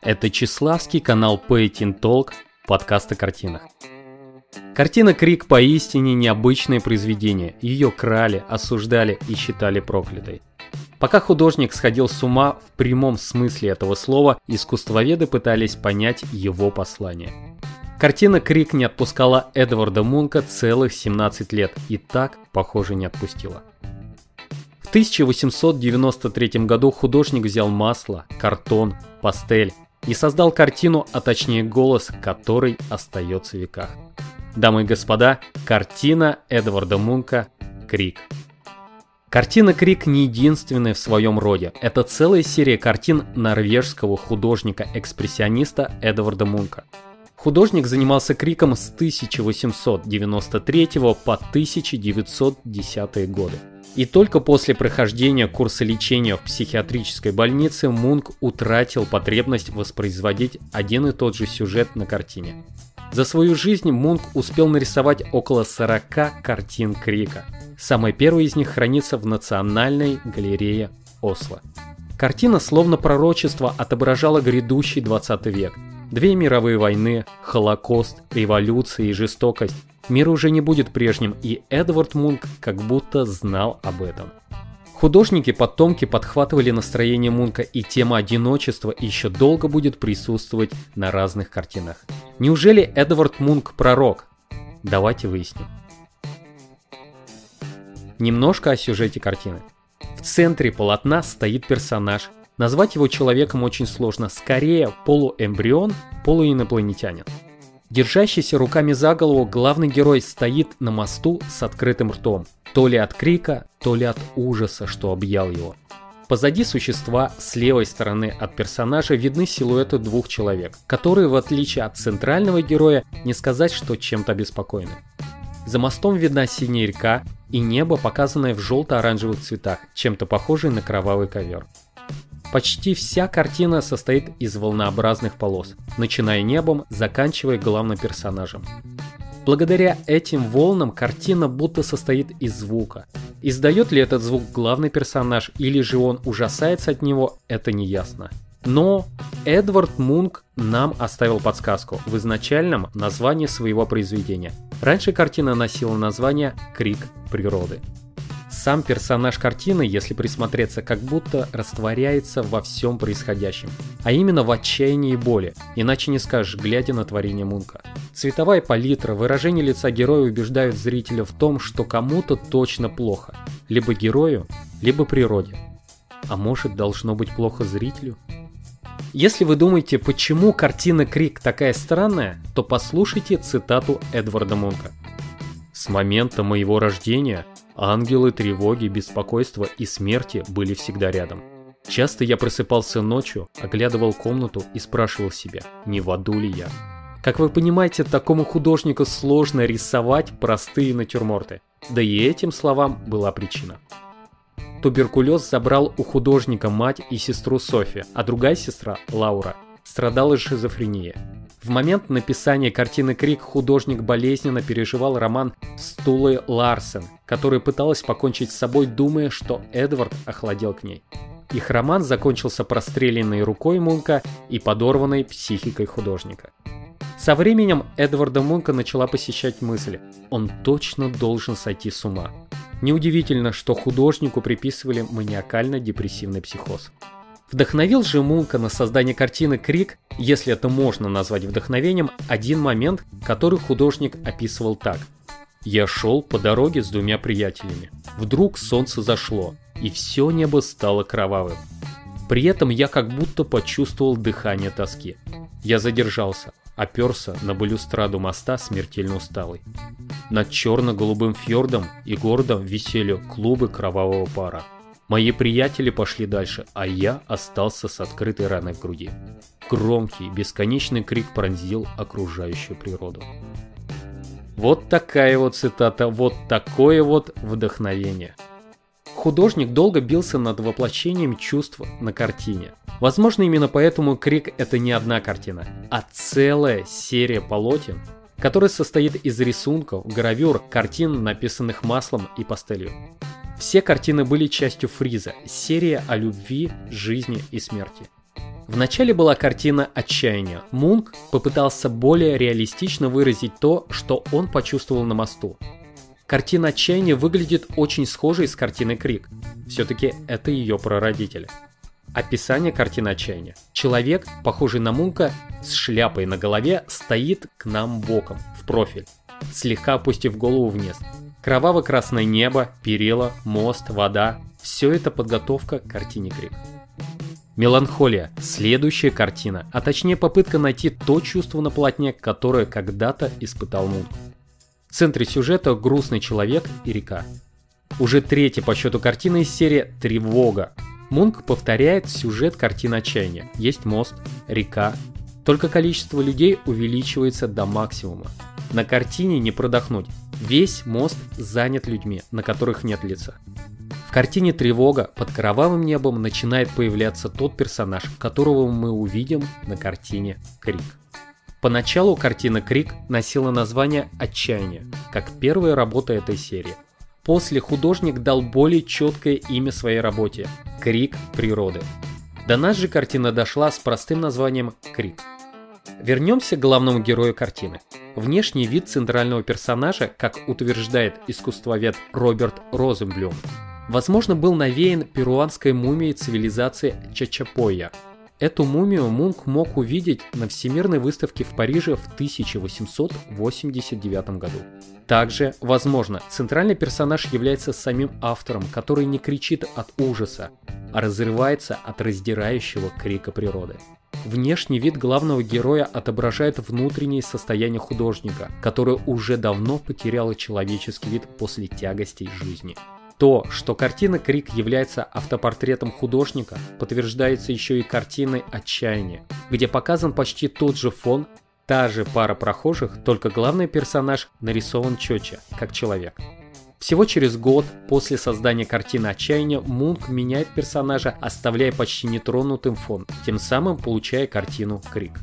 Это Чеславский канал Painting Talk, подкаст о картинах. Картина Крик поистине необычное произведение. Ее крали, осуждали и считали проклятой. Пока художник сходил с ума в прямом смысле этого слова, искусствоведы пытались понять его послание. Картина «Крик» не отпускала Эдварда Мунка целых 17 лет и так, похоже, не отпустила. В 1893 году художник взял масло, картон, пастель и создал картину, а точнее голос, который остается в веках. Дамы и господа, картина Эдварда Мунка «Крик». Картина «Крик» не единственная в своем роде. Это целая серия картин норвежского художника-экспрессиониста Эдварда Мунка. Художник занимался криком с 1893 по 1910 годы. И только после прохождения курса лечения в психиатрической больнице Мунк утратил потребность воспроизводить один и тот же сюжет на картине. За свою жизнь Мунк успел нарисовать около 40 картин Крика. Самая первая из них хранится в Национальной галерее Осло. Картина словно пророчество отображала грядущий 20 век. Две мировые войны, Холокост, революция и жестокость. Мир уже не будет прежним, и Эдвард Мунк как будто знал об этом. Художники-потомки подхватывали настроение Мунка, и тема одиночества еще долго будет присутствовать на разных картинах. Неужели Эдвард Мунк пророк? Давайте выясним. Немножко о сюжете картины. В центре полотна стоит персонаж. Назвать его человеком очень сложно, скорее полуэмбрион, полуинопланетянин. Держащийся руками за голову, главный герой стоит на мосту с открытым ртом. То ли от крика, то ли от ужаса, что объял его. Позади существа, с левой стороны от персонажа, видны силуэты двух человек, которые, в отличие от центрального героя, не сказать, что чем-то обеспокоены. За мостом видна синяя река и небо, показанное в желто-оранжевых цветах, чем-то похожее на кровавый ковер. Почти вся картина состоит из волнообразных полос, начиная небом, заканчивая главным персонажем. Благодаря этим волнам картина будто состоит из звука. Издает ли этот звук главный персонаж или же он ужасается от него, это не ясно. Но Эдвард Мунк нам оставил подсказку в изначальном названии своего произведения. Раньше картина носила название «Крик природы». Сам персонаж картины, если присмотреться, как будто растворяется во всем происходящем, а именно в отчаянии и боли, иначе не скажешь, глядя на творение Мунка. Цветовая палитра, выражение лица героя убеждают зрителя в том, что кому-то точно плохо, либо герою, либо природе. А может должно быть плохо зрителю? Если вы думаете, почему картина Крик такая странная, то послушайте цитату Эдварда Мунка. С момента моего рождения Ангелы тревоги, беспокойства и смерти были всегда рядом. Часто я просыпался ночью, оглядывал комнату и спрашивал себя, не в аду ли я. Как вы понимаете, такому художнику сложно рисовать простые натюрморты. Да и этим словам была причина. Туберкулез забрал у художника мать и сестру Софи, а другая сестра, Лаура, страдала шизофренией. В момент написания картины «Крик» художник болезненно переживал роман Стулы Ларсен, который пыталась покончить с собой, думая, что Эдвард охладел к ней. Их роман закончился простреленной рукой Мунка и подорванной психикой художника. Со временем Эдварда Мунка начала посещать мысль, он точно должен сойти с ума. Неудивительно, что художнику приписывали маниакально-депрессивный психоз. Вдохновил же Мунка на создание картины «Крик», если это можно назвать вдохновением, один момент, который художник описывал так. «Я шел по дороге с двумя приятелями. Вдруг солнце зашло, и все небо стало кровавым. При этом я как будто почувствовал дыхание тоски. Я задержался, оперся на балюстраду моста смертельно усталый. Над черно-голубым фьордом и городом висели клубы кровавого пара. Мои приятели пошли дальше, а я остался с открытой раной в груди. Громкий, бесконечный крик пронзил окружающую природу. Вот такая вот цитата, вот такое вот вдохновение. Художник долго бился над воплощением чувств на картине. Возможно, именно поэтому «Крик» — это не одна картина, а целая серия полотен, которая состоит из рисунков, гравюр, картин, написанных маслом и пастелью. Все картины были частью Фриза, серия о любви, жизни и смерти. Вначале была картина отчаяния. Мунк попытался более реалистично выразить то, что он почувствовал на мосту. Картина отчаяния выглядит очень схожей с картиной Крик. Все-таки это ее прародитель. Описание картины отчаяния. Человек, похожий на Мунка, с шляпой на голове, стоит к нам боком, в профиль, слегка опустив голову вниз. Кроваво-красное небо, перила, мост, вода – все это подготовка к картине Крик. Меланхолия – следующая картина, а точнее попытка найти то чувство на полотне, которое когда-то испытал Мун. В центре сюжета грустный человек и река. Уже третья по счету картина из серии «Тревога». Мунк повторяет сюжет картины отчаяния. Есть мост, река. Только количество людей увеличивается до максимума. На картине не продохнуть. Весь мост занят людьми, на которых нет лица. В картине «Тревога» под кровавым небом начинает появляться тот персонаж, которого мы увидим на картине «Крик». Поначалу картина «Крик» носила название «Отчаяние», как первая работа этой серии. После художник дал более четкое имя своей работе – «Крик природы». До нас же картина дошла с простым названием «Крик». Вернемся к главному герою картины. Внешний вид центрального персонажа, как утверждает искусствовед Роберт Розенблюм, возможно, был навеян перуанской мумией цивилизации Чачапоя. Эту мумию Мунк мог увидеть на Всемирной выставке в Париже в 1889 году. Также, возможно, центральный персонаж является самим автором, который не кричит от ужаса, а разрывается от раздирающего крика природы. Внешний вид главного героя отображает внутреннее состояние художника, которое уже давно потеряло человеческий вид после тягостей жизни. То, что картина «Крик» является автопортретом художника, подтверждается еще и картиной «Отчаяние», где показан почти тот же фон, та же пара прохожих, только главный персонаж нарисован четче, как человек. Всего через год после создания картины отчаяния Мунк меняет персонажа, оставляя почти нетронутым фон, тем самым получая картину Крик.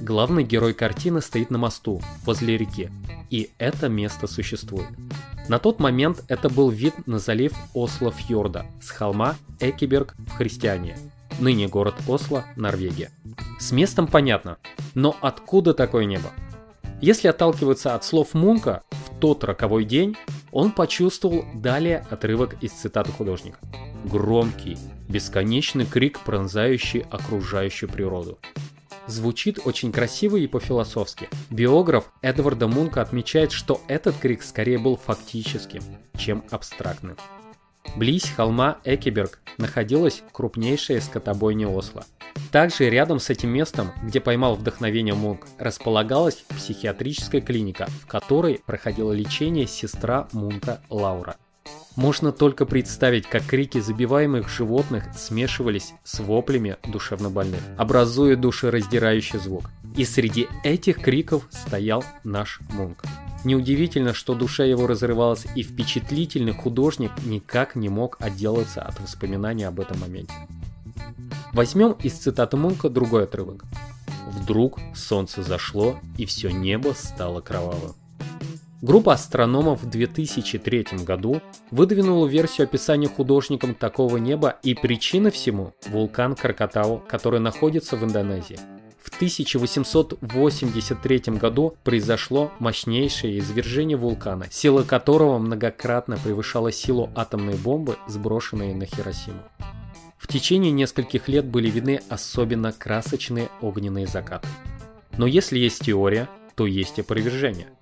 Главный герой картины стоит на мосту, возле реки, и это место существует. На тот момент это был вид на залив Осло-Фьорда с холма Экиберг в Христиане, ныне город Осло, Норвегия. С местом понятно, но откуда такое небо? Если отталкиваться от слов Мунка, в тот роковой день он почувствовал далее отрывок из цитаты художника. Громкий, бесконечный крик, пронзающий окружающую природу. Звучит очень красиво и по-философски. Биограф Эдварда Мунка отмечает, что этот крик скорее был фактическим, чем абстрактным. Близ холма Экиберг находилась крупнейшая скотобойня Осло. Также рядом с этим местом, где поймал вдохновение Мунк, располагалась психиатрическая клиника, в которой проходило лечение сестра Мунка Лаура. Можно только представить, как крики забиваемых животных смешивались с воплями душевнобольных, образуя душераздирающий звук. И среди этих криков стоял наш Мунк. Неудивительно, что душа его разрывалась, и впечатлительный художник никак не мог отделаться от воспоминаний об этом моменте. Возьмем из цитаты Мунка другой отрывок. Вдруг солнце зашло, и все небо стало кровавым. Группа астрономов в 2003 году выдвинула версию описания художником такого неба и причина всему – вулкан Кракатау, который находится в Индонезии. В 1883 году произошло мощнейшее извержение вулкана, сила которого многократно превышала силу атомной бомбы, сброшенной на Хиросиму. В течение нескольких лет были видны особенно красочные огненные закаты. Но если есть теория, то есть опровержение –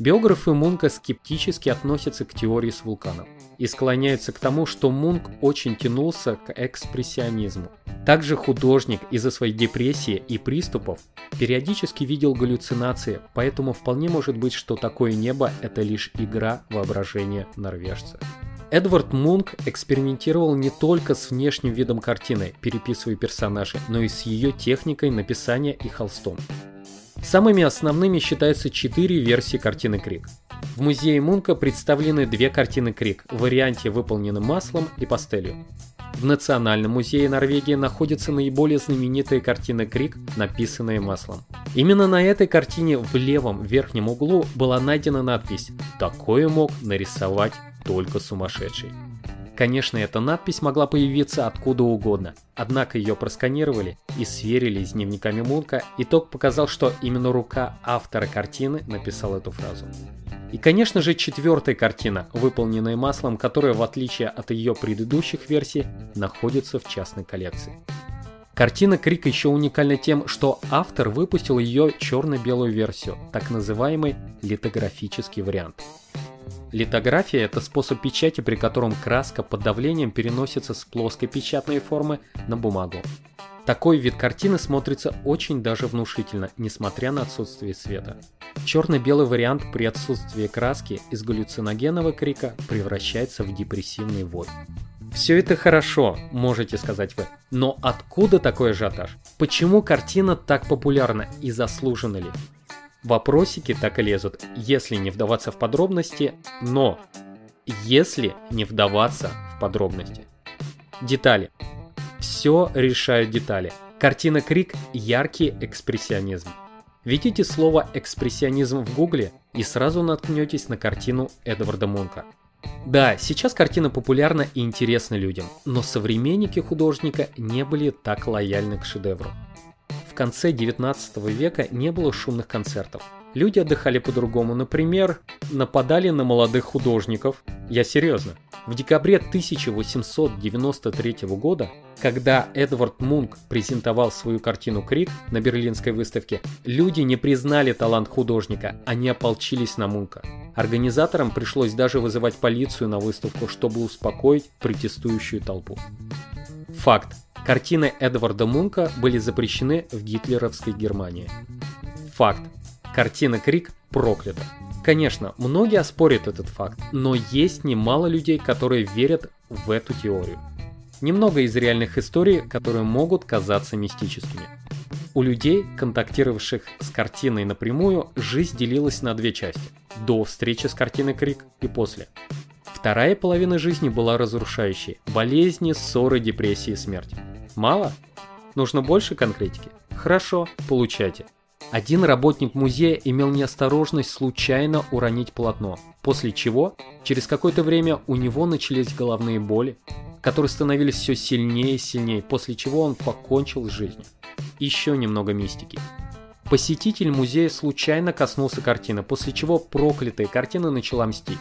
Биографы Мунка скептически относятся к теории с вулканом и склоняются к тому, что Мунк очень тянулся к экспрессионизму. Также художник из-за своей депрессии и приступов периодически видел галлюцинации, поэтому вполне может быть, что такое небо – это лишь игра воображения норвежца. Эдвард Мунк экспериментировал не только с внешним видом картины, переписывая персонажей, но и с ее техникой написания и холстом. Самыми основными считаются четыре версии картины Крик. В музее Мунка представлены две картины Крик в варианте, выполненном маслом и пастелью. В Национальном музее Норвегии находятся наиболее знаменитые картины Крик, написанные маслом. Именно на этой картине в левом верхнем углу была найдена надпись «Такое мог нарисовать только сумасшедший». Конечно, эта надпись могла появиться откуда угодно, однако ее просканировали и сверили с дневниками Мунка, итог показал, что именно рука автора картины написала эту фразу. И, конечно же, четвертая картина, выполненная маслом, которая, в отличие от ее предыдущих версий, находится в частной коллекции. Картина Крик еще уникальна тем, что автор выпустил ее черно-белую версию, так называемый литографический вариант. Литография – это способ печати, при котором краска под давлением переносится с плоской печатной формы на бумагу. Такой вид картины смотрится очень даже внушительно, несмотря на отсутствие света. Черно-белый вариант при отсутствии краски из галлюциногенного крика превращается в депрессивный вой. Все это хорошо, можете сказать вы. Но откуда такой ажиотаж? Почему картина так популярна и заслужена ли? Вопросики так и лезут, если не вдаваться в подробности, но если не вдаваться в подробности. Детали. Все решают детали. Картина Крик – яркий экспрессионизм. Введите слово «экспрессионизм» в гугле и сразу наткнетесь на картину Эдварда Мунка – да, сейчас картина популярна и интересна людям, но современники художника не были так лояльны к шедевру. В конце 19 века не было шумных концертов. Люди отдыхали по-другому, например, нападали на молодых художников. Я серьезно. В декабре 1893 года, когда Эдвард Мунк презентовал свою картину «Крик» на берлинской выставке, люди не признали талант художника, они ополчились на Мунка. Организаторам пришлось даже вызывать полицию на выставку, чтобы успокоить протестующую толпу. Факт. Картины Эдварда Мунка были запрещены в гитлеровской Германии. Факт. Картина «Крик» проклята. Конечно, многие оспорят этот факт, но есть немало людей, которые верят в эту теорию. Немного из реальных историй, которые могут казаться мистическими. У людей, контактировавших с картиной напрямую, жизнь делилась на две части – до встречи с картиной Крик и после. Вторая половина жизни была разрушающей. Болезни, ссоры, депрессии, смерть. Мало? Нужно больше конкретики? Хорошо, получайте. Один работник музея имел неосторожность случайно уронить полотно, после чего через какое-то время у него начались головные боли, которые становились все сильнее и сильнее, после чего он покончил с жизнью. Еще немного мистики. Посетитель музея случайно коснулся картины, после чего проклятая картина начала мстить.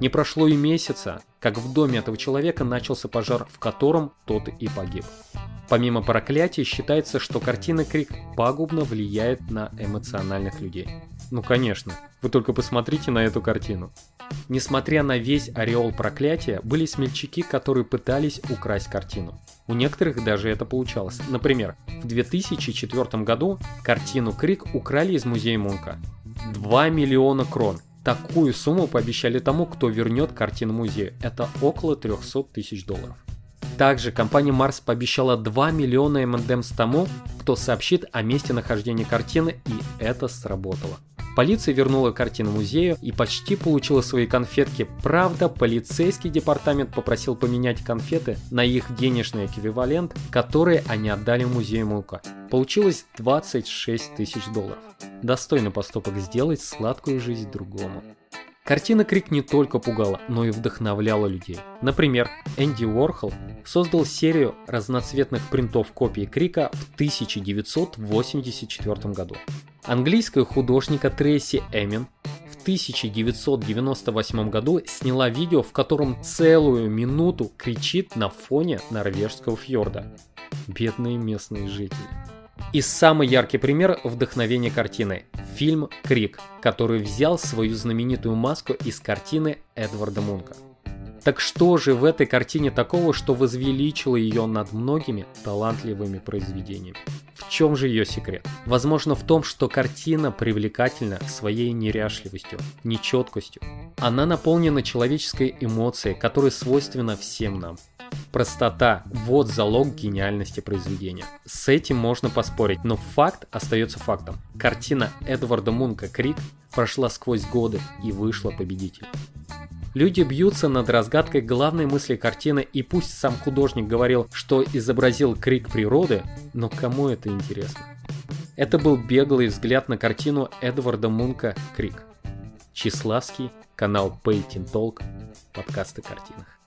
Не прошло и месяца, как в доме этого человека начался пожар, в котором тот и погиб. Помимо проклятия, считается, что картина Крик пагубно влияет на эмоциональных людей. Ну конечно, вы только посмотрите на эту картину. Несмотря на весь ореол проклятия, были смельчаки, которые пытались украсть картину. У некоторых даже это получалось. Например, в 2004 году картину «Крик» украли из музея Мунка. 2 миллиона крон. Такую сумму пообещали тому, кто вернет картину музею. Это около 300 тысяч долларов. Также компания Mars пообещала 2 миллиона M&M's тому, кто сообщит о месте нахождения картины, и это сработало. Полиция вернула картину музею и почти получила свои конфетки. Правда, полицейский департамент попросил поменять конфеты на их денежный эквивалент, который они отдали музею Мука. Получилось 26 тысяч долларов. Достойный поступок сделать сладкую жизнь другому. Картина Крик не только пугала, но и вдохновляла людей. Например, Энди Уорхол создал серию разноцветных принтов копий Крика в 1984 году. Английская художника Трейси Эмин в 1998 году сняла видео, в котором целую минуту кричит на фоне норвежского фьорда. Бедные местные жители. И самый яркий пример вдохновения картины – фильм «Крик», который взял свою знаменитую маску из картины Эдварда Мунка. Так что же в этой картине такого, что возвеличило ее над многими талантливыми произведениями? Чем же ее секрет? Возможно в том, что картина привлекательна своей неряшливостью, нечеткостью. Она наполнена человеческой эмоцией, которая свойственна всем нам. Простота – вот залог гениальности произведения. С этим можно поспорить, но факт остается фактом. Картина Эдварда Мунка «Крик» прошла сквозь годы и вышла победителем. Люди бьются над разгадкой главной мысли картины, и пусть сам художник говорил, что изобразил крик природы, но кому это интересно? Это был беглый взгляд на картину Эдварда Мунка «Крик». Числавский, канал Painting Talk, подкасты о картинах.